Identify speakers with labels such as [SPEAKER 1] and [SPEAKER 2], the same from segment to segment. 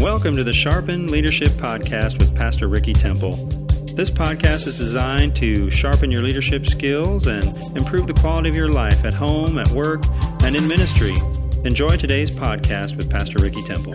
[SPEAKER 1] Welcome to the Sharpen Leadership Podcast with Pastor Ricky Temple. This podcast is designed to sharpen your leadership skills and improve the quality of your life at home, at work, and in ministry. Enjoy today's podcast with Pastor Ricky Temple.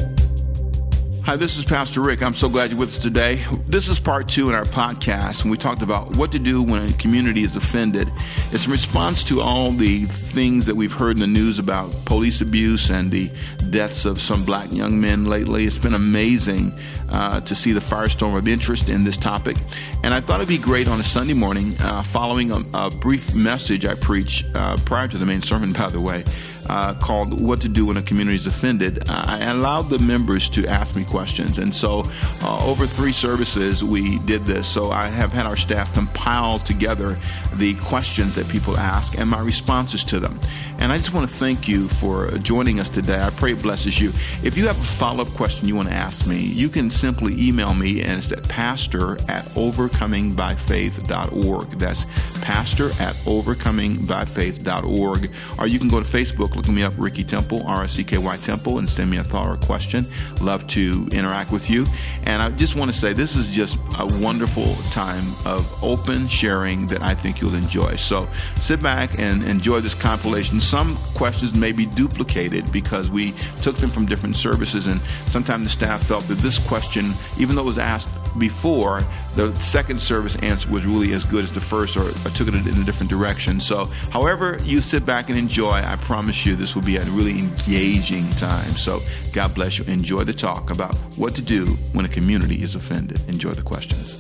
[SPEAKER 2] Hi, this is Pastor Rick. I'm so glad you're with us today. This is part two in our podcast, and we talked about what to do when a community is offended. It's in response to all the things that we've heard in the news about police abuse and the deaths of some black young men lately. It's been amazing uh, to see the firestorm of interest in this topic. And I thought it'd be great on a Sunday morning, uh, following a, a, brief message I preach uh, prior to the main sermon, by the way uh, called What to Do When a Community is Offended. I allowed the members to ask me questions. And so, uh, over three services, we did this. So, I have had our staff compile together the questions that people ask and my responses to them. And I just want to thank you for joining us today. I pray it blesses you. If you have a follow up question you want to ask me, you can simply email me, and it's at pastor at overcomingbyfaith.org. That's pastor at overcomingbyfaith.org. Or you can go to Facebook Look me up, Ricky Temple, R I C K Y Temple, and send me a thought or a question. Love to interact with you. And I just want to say this is just a wonderful time of open sharing that I think you'll enjoy. So sit back and enjoy this compilation. Some questions may be duplicated because we took them from different services, and sometimes the staff felt that this question, even though it was asked before, the second service answer was really as good as the first, or, took it in a different direction. So, however you sit back and enjoy, I promise you this will be a really engaging time. So God bless you. Enjoy the talk about what to do when a community is offended. Enjoy the questions.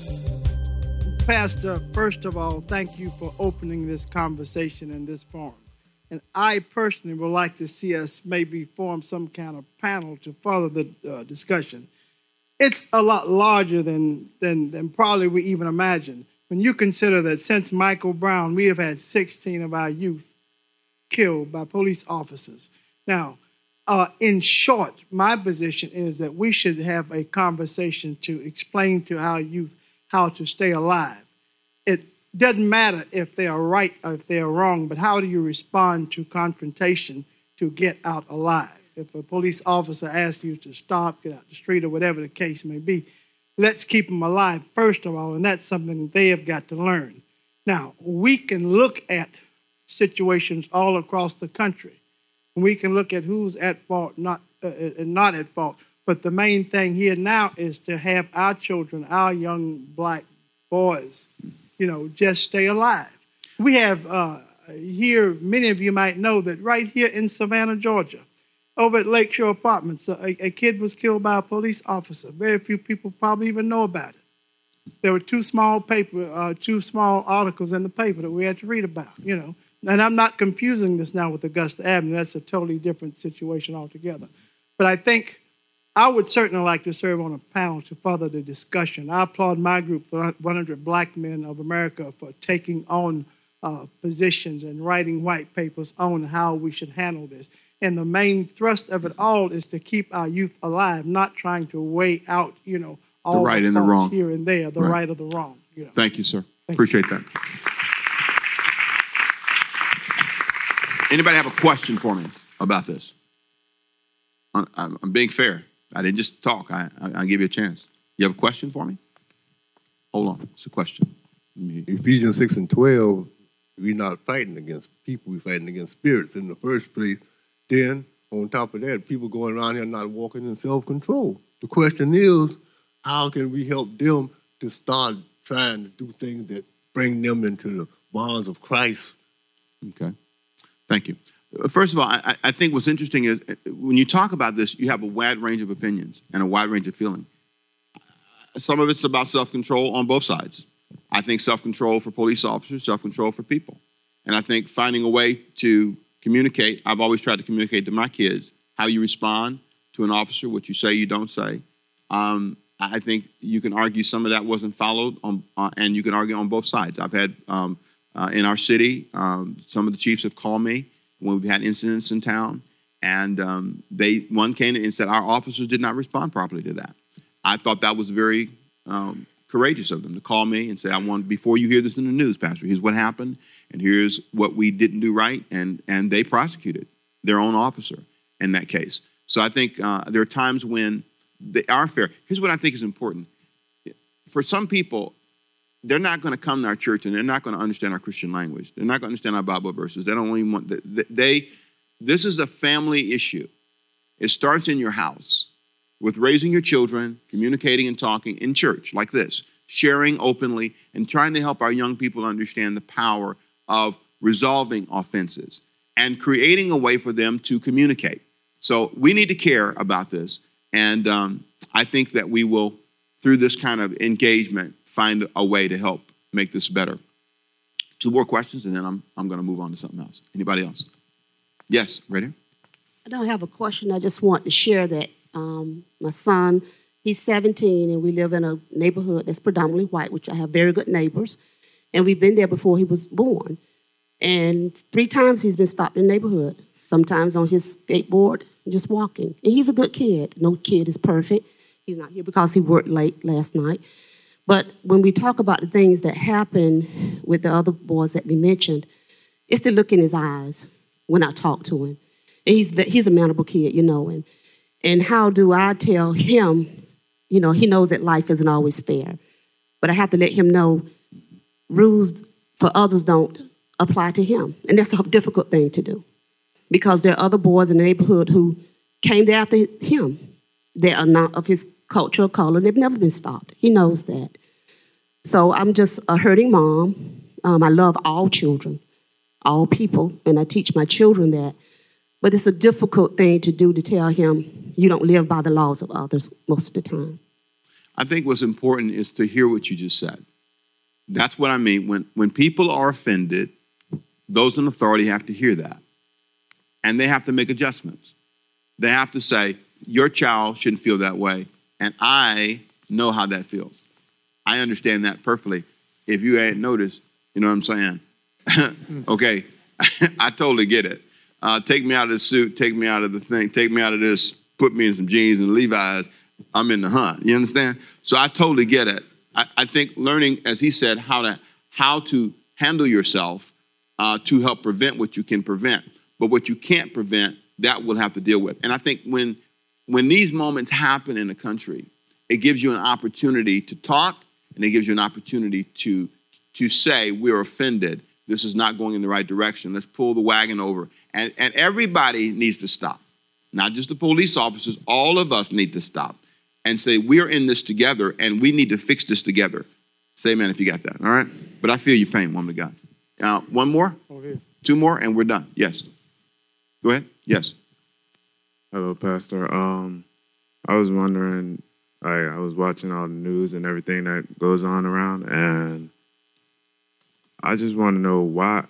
[SPEAKER 3] Pastor, first of all, thank you for opening this conversation in this forum. And I personally would like to see us maybe form some kind of panel to further the uh, discussion. It's a lot larger than, than, than probably we even imagined. When you consider that since Michael Brown, we have had 16 of our youth killed by police officers. Now, uh, in short, my position is that we should have a conversation to explain to our youth how to stay alive. It doesn't matter if they are right or if they are wrong, but how do you respond to confrontation to get out alive? If a police officer asks you to stop, get out the street, or whatever the case may be, let's keep them alive, first of all, and that's something they have got to learn. Now, we can look at situations all across the country. We can look at who's at fault, not uh, uh, not at fault. But the main thing here now is to have our children, our young black boys, you know, just stay alive. We have uh, here, many of you might know that right here in Savannah, Georgia, over at Lakeshore Apartments, a, a kid was killed by a police officer. Very few people probably even know about it. There were two small paper, uh, two small articles in the paper that we had to read about, you know. And I'm not confusing this now with Augusta Avenue. That's a totally different situation altogether. But I think I would certainly like to serve on a panel to further the discussion. I applaud my group, the 100 Black Men of America, for taking on uh, positions and writing white papers on how we should handle this. And the main thrust of it all is to keep our youth alive, not trying to weigh out, you know, all
[SPEAKER 2] the right the and the wrong
[SPEAKER 3] here and there, the right, right or the wrong. You know.
[SPEAKER 2] Thank you, sir. Thank Appreciate you. that. Anybody have a question for me about this? I'm, I'm being fair. I didn't just talk. I, I, will give you a chance. You have a question for me? Hold on. It's a question.
[SPEAKER 4] Ephesians 6 and 12, we're not fighting against people, we're fighting against spirits in the first place. Then, on top of that, people going around here not walking in self control. The question is, how can we help them to start trying to do things that bring them into the bonds of Christ?
[SPEAKER 2] Okay. Thank you. Uh, first of all, I, I, think what's interesting is uh, when you talk about this, you have a wide range of opinions and a wide range of feeling. Some of it's about self control on both sides. I think self control for police officers, self control for people. And I think finding a way to communicate, I've always tried to communicate to my kids how you respond to an officer, what you say, you don't say. Um, I think you can argue some of that wasn't followed, on, uh, and you can argue on both sides. I've had um, uh, in our city. Um, some of the chiefs have called me when we've had incidents in town, and um, they one came and said our officers did not respond properly to that. I thought that was very um, courageous of them to call me and say, "I want before you hear this in the news, Pastor. Here's what happened, and here's what we didn't do right," and and they prosecuted their own officer in that case. So I think uh, there are times when they are fair. Here's what I think is important. For some people, they're not going to come to our church and they're not going to understand our Christian language. They're not going to understand our Bible verses. They don't even want they. This is a family issue. It starts in your house with raising your children, communicating and talking in church like this, sharing openly, and trying to help our young people understand the power of resolving offenses and creating a way for them to communicate. So we need to care about this. And um, I think that we will, through this kind of engagement, find a way to help make this better. Two more questions, and then I'm, I'm going to move on to something else. Anybody else? Yes, right here.
[SPEAKER 5] I don't have a question. I just want to share that um, my son, he's 17, and we live in a neighborhood that's predominantly white, which I have very good neighbors. And we've been there before he was born. And three times he's been stopped in the neighborhood, sometimes on his skateboard, just walking. And he's a good kid. No kid is perfect. He's not here because he worked late last night. But when we talk about the things that happen with the other boys that we mentioned, it's the look in his eyes when I talk to him. And he's, he's a manable kid, you know. And, and how do I tell him, you know, he knows that life isn't always fair. But I have to let him know rules for others don't apply to him. And that's a difficult thing to do because there are other boys in the neighborhood who came there after him. They are not of his culture or color. They've never been stopped. He knows that. So I'm just a hurting mom. Um, I love all children, all people, and I teach my children that. But it's a difficult thing to do to tell him you don't live by the laws of others most of the time.
[SPEAKER 2] I think what's important is to hear what you just said. That's what I mean. When, when people are offended, those in authority have to hear that. And they have to make adjustments. They have to say, Your child shouldn't feel that way. And I know how that feels. I understand that perfectly. If you hadn't noticed, you know what I'm saying? okay, I totally get it. Uh, take me out of the suit, take me out of the thing, take me out of this, put me in some jeans and Levi's. I'm in the hunt. You understand? So I totally get it. I, I think learning, as he said, how to how to handle yourself uh, to help prevent what you can prevent. But what you can't prevent, that we'll have to deal with. And I think when when these moments happen in a country, it gives you an opportunity to talk and it gives you an opportunity to to say we're offended. This is not going in the right direction. Let's pull the wagon over. And, and everybody needs to stop. Not just the police officers, all of us need to stop and say, we're in this together and we need to fix this together. Say amen if you got that. All right? But I feel your pain, woman of God. Now, one more? Two more, and we're done. Yes. Go ahead. Yes.
[SPEAKER 6] Hello, Pastor. Um, I was wondering, I, I was watching all the news and everything that goes on around, and I just want to know why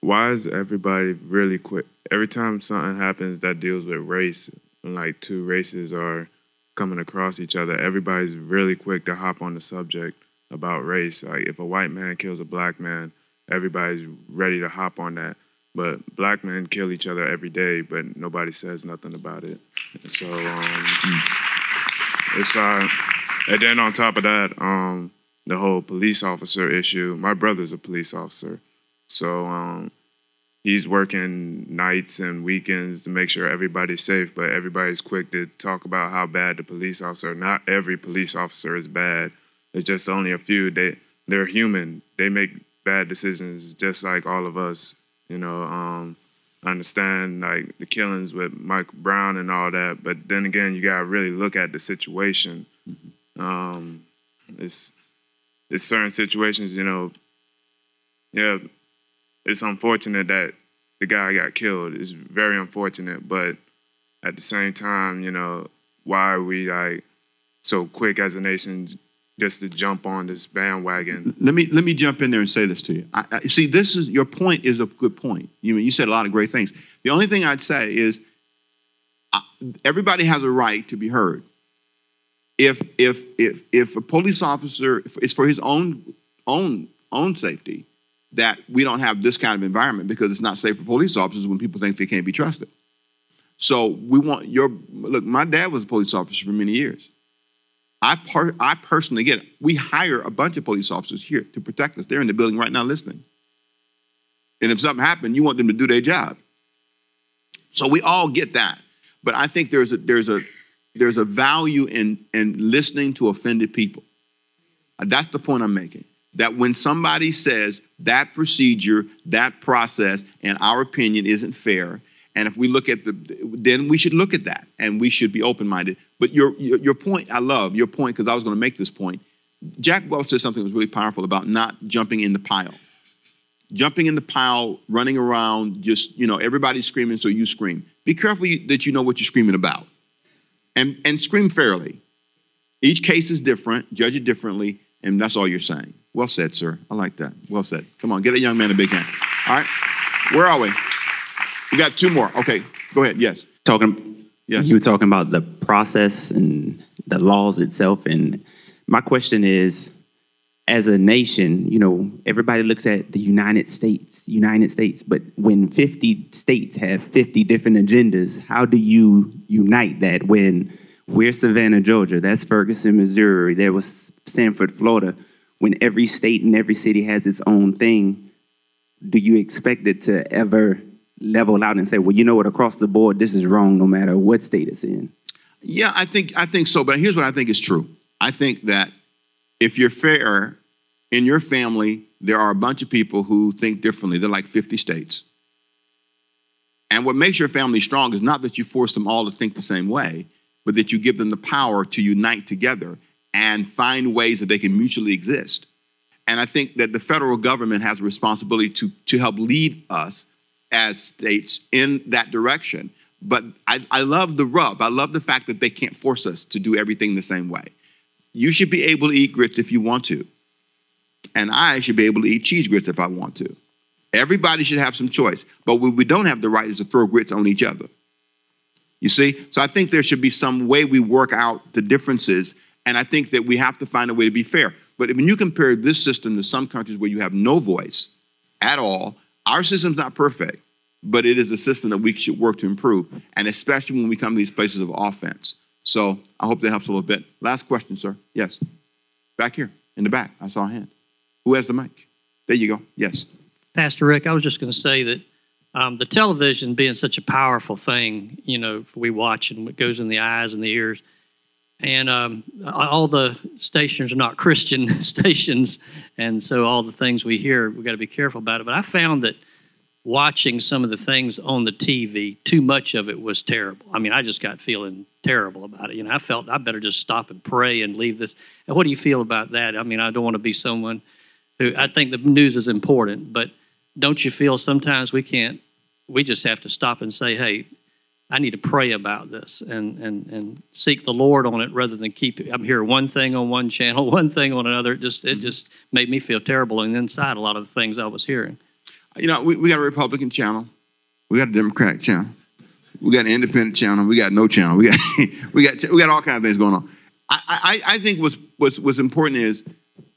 [SPEAKER 6] why is everybody really quick every time something happens that deals with race, like two races are coming across each other, everybody's really quick to hop on the subject about race. Like if a white man kills a black man, everybody's ready to hop on that. But black men kill each other every day, but nobody says nothing about it. so um, it's uh, and then on top of that, um, the whole police officer issue. My brother's a police officer, so um, he's working nights and weekends to make sure everybody's safe. But everybody's quick to talk about how bad the police officer. Not every police officer is bad. It's just only a few. They they're human. They make bad decisions just like all of us. You know, um, I understand like the killings with Mike Brown and all that, but then again, you gotta really look at the situation. Mm-hmm. Um, it's it's certain situations, you know. Yeah, it's unfortunate that the guy got killed. It's very unfortunate, but at the same time, you know, why are we like so quick as a nation just to jump on this bandwagon.
[SPEAKER 2] Let me let me jump in there and say this to you. I, I, see, this is your point is a good point. You you said a lot of great things. The only thing I'd say is uh, everybody has a right to be heard. If if if if a police officer is for his own own own safety, that we don't have this kind of environment because it's not safe for police officers when people think they can't be trusted. So we want your look. My dad was a police officer for many years. I, per, I personally get it. We hire a bunch of police officers here to protect us. They're in the building right now listening. And if something happened, you want them to do their job. So we all get that. But I think there's a, there's a, there's a value in, in listening to offended people. Uh, That's the point I'm making. That when somebody says that procedure, that process, and our opinion, isn't fair, and if we look at the, then we should look at that and we should be open minded. But your, your, your point, I love your point because I was going to make this point. Jack Welch said something that was really powerful about not jumping in the pile. Jumping in the pile, running around, just, you know, everybody's screaming, so you scream. Be careful that you know what you're screaming about and, and scream fairly. Each case is different, judge it differently, and that's all you're saying. Well said, sir. I like that. Well said. Come on, get a young man a big hand. All right, where are we? We got two more. Okay, go ahead. Yes.
[SPEAKER 7] talking
[SPEAKER 2] Yes.
[SPEAKER 7] you were talking about the process and the laws itself and my question is as a nation you know everybody looks at the united states united states but when 50 states have 50 different agendas how do you unite that when we're savannah georgia that's ferguson missouri there was sanford florida when every state and every city has its own thing do you expect it to ever level out and say, well, you know what, across the board, this is wrong no matter what state it's in?
[SPEAKER 2] Yeah, I think I think so. But here's what I think is true. I think that if you're fair in your family, there are a bunch of people who think differently. They're like 50 states. And what makes your family strong is not that you force them all to think the same way, but that you give them the power to unite together and find ways that they can mutually exist. And I think that the federal government has a responsibility to, to help lead us as states in that direction. But I, I love the rub. I love the fact that they can't force us to do everything the same way. You should be able to eat grits if you want to. And I should be able to eat cheese grits if I want to. Everybody should have some choice. But what we don't have the right is to throw grits on each other. You see? So I think there should be some way we work out the differences. And I think that we have to find a way to be fair. But when you compare this system to some countries where you have no voice at all, our system's not perfect, but it is a system that we should work to improve. And especially when we come to these places of offense. So I hope that helps a little bit. Last question, sir. Yes. Back here in the back. I saw a hand. Who has the mic? There you go. Yes.
[SPEAKER 8] Pastor Rick, I was just going to say that um, the television being such a powerful thing, you know, we watch and it goes in the eyes and the ears. And um, all the stations are not Christian stations. And so all the things we hear, we got to be careful about it. But I found that watching some of the things on the TV, too much of it was terrible. I mean, I just got feeling terrible about it. You know, I felt I better just stop and pray and leave this. And what do you feel about that? I mean, I don't want to be someone who I think the news is important, but don't you feel sometimes we can't we just have to stop and say hey i need to pray about this and and and seek the lord on it rather than keep i'm hearing one thing on one channel one thing on another it just it mm-hmm. just made me feel terrible and inside a lot of the things i was hearing
[SPEAKER 2] You know, we, we got a Republican channel. We got a Democratic channel. We got an independent channel. We got no channel. We got we got we got all kinds of things going on. I, I, I think what's, what's what's important is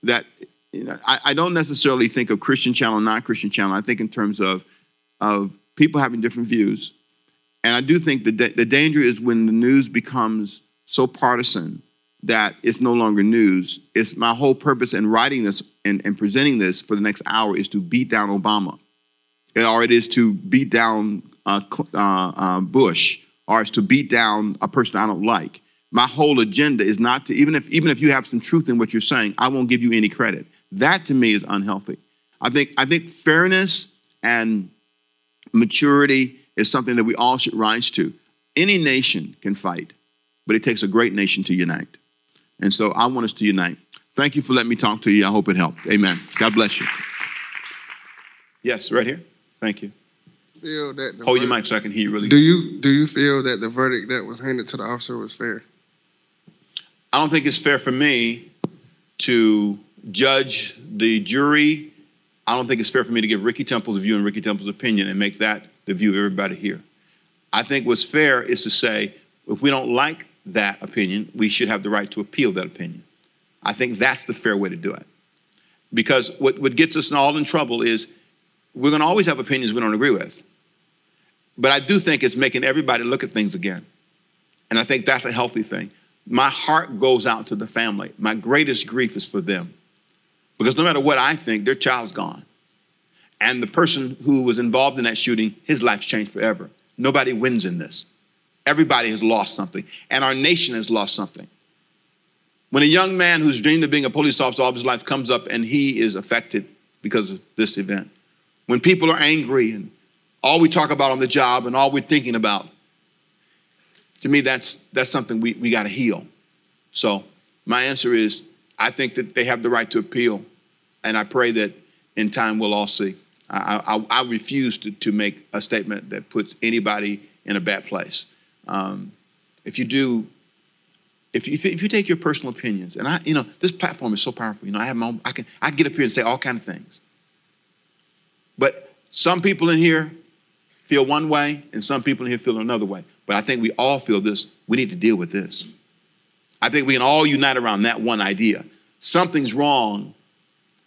[SPEAKER 2] that you know I, I don't necessarily think of Christian channel, non-Christian channel. I think in terms of of people having different views, and I do think the da- the danger is when the news becomes so partisan that it's no longer news. It's my whole purpose in writing this and, and presenting this for the next hour is to beat down Obama or it is to beat down uh, uh, uh, Bush, or it's to beat down a person I don't like. My whole agenda is not to even if even if you have some truth in what you're saying, I won't give you any credit. That to me is unhealthy. I think I think fairness and maturity is something that we all should rise to. Any nation can fight, but it takes a great nation to unite. And so I want us to unite. Thank you for letting me talk to you. I hope it helped. Amen. God bless you. Yes, right here. Thank you.
[SPEAKER 9] feel that
[SPEAKER 2] Hold your mic so I can hear you really
[SPEAKER 9] Do
[SPEAKER 2] good.
[SPEAKER 9] you do you feel that the verdict that was handed to the officer was fair?
[SPEAKER 2] I don't think it's fair for me to judge the jury. I don't think it's fair for me to give Ricky Temple's view and Ricky Temple's opinion and make that the view of everybody here. I think what's fair is to say if we don't like that opinion, we should have the right to appeal that opinion. I think that's the fair way to do it. Because what, what gets us all in trouble is we're going to always have opinions we don't agree with. But I do think it's making everybody look at things again. And I think that's a healthy thing. My heart goes out to the family. My greatest grief is for them. Because no matter what I think, their child's gone. And the person who was involved in that shooting, his life's changed forever. Nobody wins in this. Everybody has lost something, and our nation has lost something. When a young man who's dreamed of being a police officer all his life comes up and he is affected because of this event, when people are angry and all we talk about on the job and all we're thinking about, to me, that's, that's something we, we got to heal. So, my answer is I think that they have the right to appeal, and I pray that in time we'll all see. I, I, I refuse to, to make a statement that puts anybody in a bad place. Um, if you do, if you, if you take your personal opinions, and I, you know, this platform is so powerful. You know, I have my own, I can, I get up here and say all kind of things. But some people in here feel one way, and some people in here feel another way. But I think we all feel this. We need to deal with this. I think we can all unite around that one idea. Something's wrong,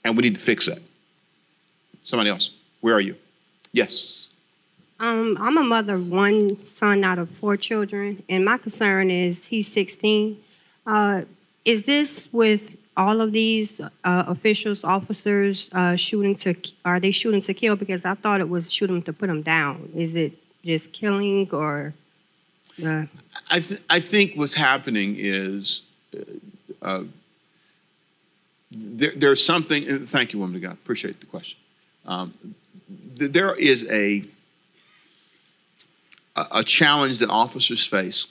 [SPEAKER 2] and we need to fix it. Somebody else. Where are you? Yes.
[SPEAKER 10] Um, I'm a mother of one son out of four children, and my concern is he's 16. Uh, is this with all of these uh, officials, officers uh, shooting to? Are they shooting to kill? Because I thought it was shooting to put them down. Is it just killing or? Uh,
[SPEAKER 2] I, th- I think what's happening is uh, uh, there, there's something. Thank you, woman of God. Appreciate the question. Um, th- there is a a challenge that officers face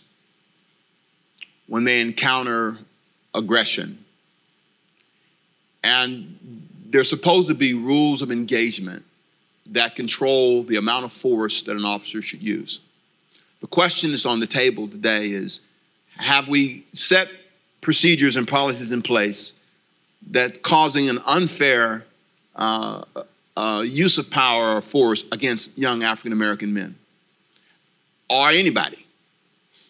[SPEAKER 2] when they encounter aggression. And there's supposed to be rules of engagement that control the amount of force that an officer should use. The question that's on the table today is have we set procedures and policies in place that causing an unfair uh, uh, use of power or force against young African American men or anybody?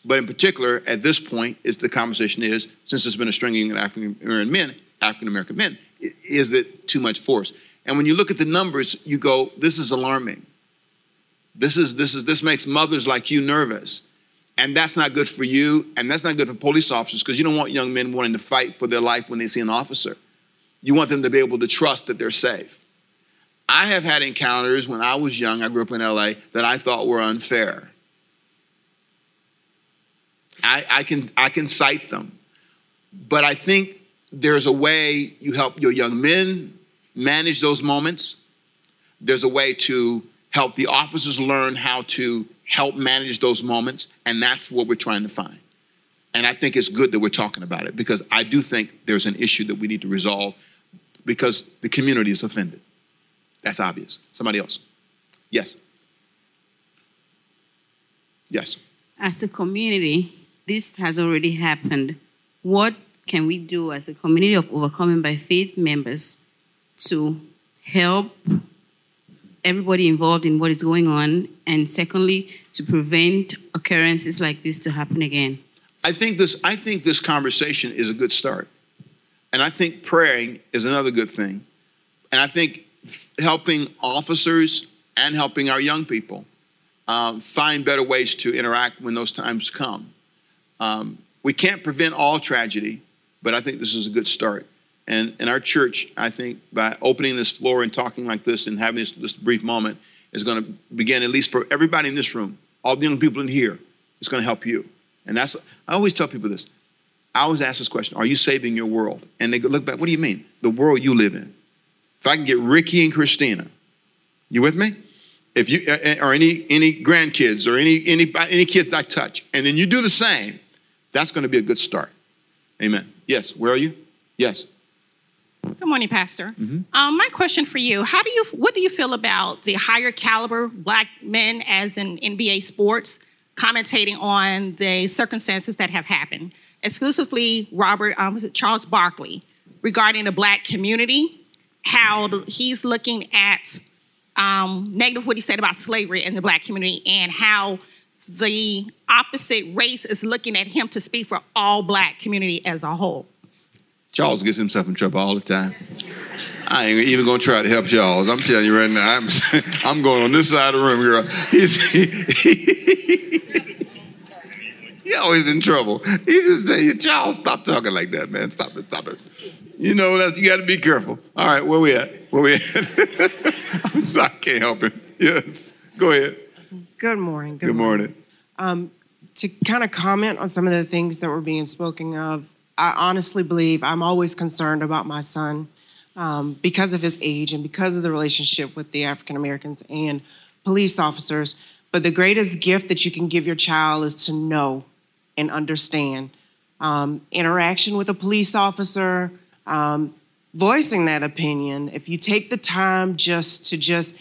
[SPEAKER 2] But in particular, at this point, is the conversation is since there's been a stringing of African American men, African American men, is it too much force? And when you look at the numbers, you go, this is alarming. This is this is this makes mothers like you nervous. And that's not good for you, and that's not good for police officers because you don't want young men wanting to fight for their life when they see an officer. You want them to be able to trust that they're safe. I have had encounters when I was young, I grew up in LA, that I thought were unfair. I, I, can, I can cite them. But I think there's a way you help your young men manage those moments. There's a way to help the officers learn how to help manage those moments, and that's what we're trying to find. And I think it's good that we're talking about it because I do think there's an issue that we need to resolve because the community is offended. That's obvious. Somebody else. Yes. Yes.
[SPEAKER 11] As a community, this has already happened. What can we do as a community of overcoming by faith members to help everybody involved in what is going on, and secondly, to prevent occurrences like this to happen again?
[SPEAKER 2] I think this. I think this conversation is a good start, and I think praying is another good thing, and I think helping officers and helping our young people uh, find better ways to interact when those times come. Um, we can't prevent all tragedy, but I think this is a good start. And in our church, I think by opening this floor and talking like this and having this, this brief moment is going to begin, at least for everybody in this room, all the young people in here, it's going to help you. And that's, I always tell people this. I always ask this question Are you saving your world? And they look back, what do you mean? The world you live in. If I can get Ricky and Christina, you with me? If you or any any grandkids or any any any kids I touch, and then you do the same, that's going to be a good start. Amen. Yes. Where are you? Yes.
[SPEAKER 12] Good morning, Pastor.
[SPEAKER 2] Mm-hmm.
[SPEAKER 12] Um, my question for you: How do you, what do you feel about the higher caliber black men, as in NBA sports, commentating on the circumstances that have happened? Exclusively, Robert, um, Charles Barkley, regarding the black community, how he's looking at um, negative what he said about slavery in the black community, and how the opposite race is looking at him to speak for all black community as a whole.
[SPEAKER 2] Charles gets himself in trouble all the time. I ain't even gonna try to help Charles. I'm telling you right now, I'm, I'm going on this side of the room, girl. He's, he, he, he always in trouble. He just say, Charles, stop talking like that, man. Stop it, stop it. You know, that's, you got to be careful. All right, where we at? Where we at? I'm sorry, I can't help it. Yes, go ahead.
[SPEAKER 13] Good morning.
[SPEAKER 2] Good, morning.
[SPEAKER 13] Um, to kind of comment on some of the things that were being spoken of, I honestly believe I'm always concerned about my son um, because of his age and because of the relationship with the African Americans and police officers. But the greatest gift that you can give your child is to know and understand. Um, interaction with a police officer, um, voicing that opinion, if you take the time just to just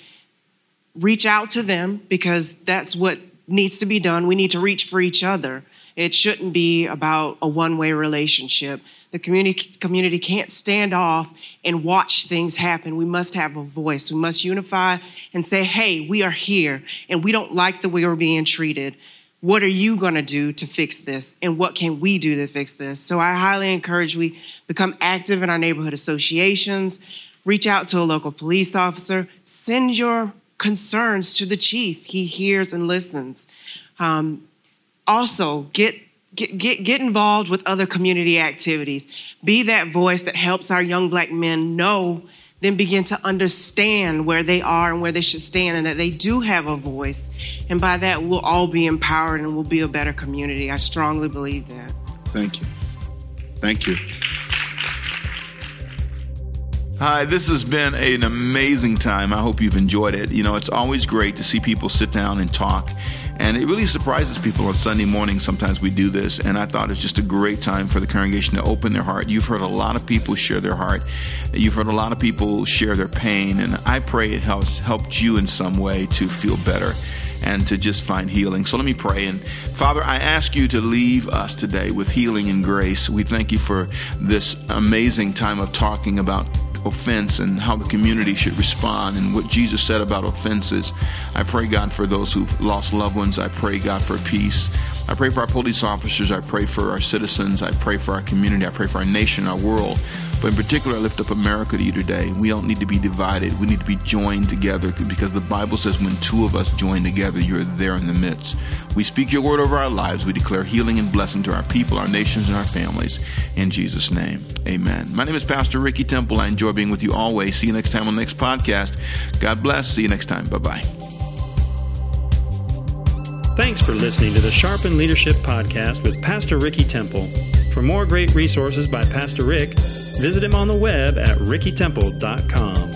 [SPEAKER 13] reach out to them, because that's what needs to be done. We need to reach for each other. It shouldn't be about a one way relationship. The community, community can't stand off and watch things happen. We must have a voice. We must unify and say, hey, we are here and we don't like the way we're being treated. What are you going to do to fix this? And what can we do to fix this? So I highly encourage we become active in our neighborhood associations, reach out to a local police officer, send your concerns to the chief. He hears and listens. Um, also, get Get, get, get involved with other community activities. Be that voice that helps our young black men know, then begin to understand where they are and where they should stand, and that they do have a voice. And by that, we'll all be empowered and we'll be a better community. I strongly believe that.
[SPEAKER 2] Thank you. Thank you. Hi, this has been an amazing time. I hope you've enjoyed it. You know, it's always great to see people sit down and talk and it really surprises people on Sunday morning. Sometimes we do this, and I thought it's just a great time for the congregation to open their heart. You've heard a lot of people share their heart. You've heard a lot of people share their pain, and I pray it has helped you in some way to feel better and to just find healing. So let me pray. And Father, I ask you to leave us today with healing and grace. We thank you for this amazing time of talking about offense and how the community should respond and what Jesus said about offenses. I pray, God, for those who've lost loved ones. I pray, God, for peace. I pray for our police officers. I pray for our citizens. I pray for our community. I pray for our nation, our world. But in particular, I lift up America to you today. We don't need to be divided. We need to be joined together because the Bible says when two of us join together, you're there in the midst. We speak your word over our lives. We declare healing and blessing to our people, our nations, and our families. In Jesus' name, amen. My name is Pastor Ricky Temple. I enjoy being with you always. See you next time on the next podcast. God bless. See you next time. Bye bye.
[SPEAKER 1] Thanks for listening to the Sharpen Leadership Podcast with Pastor Ricky Temple. For more great resources by Pastor Rick, visit him on the web at rickytemple.com.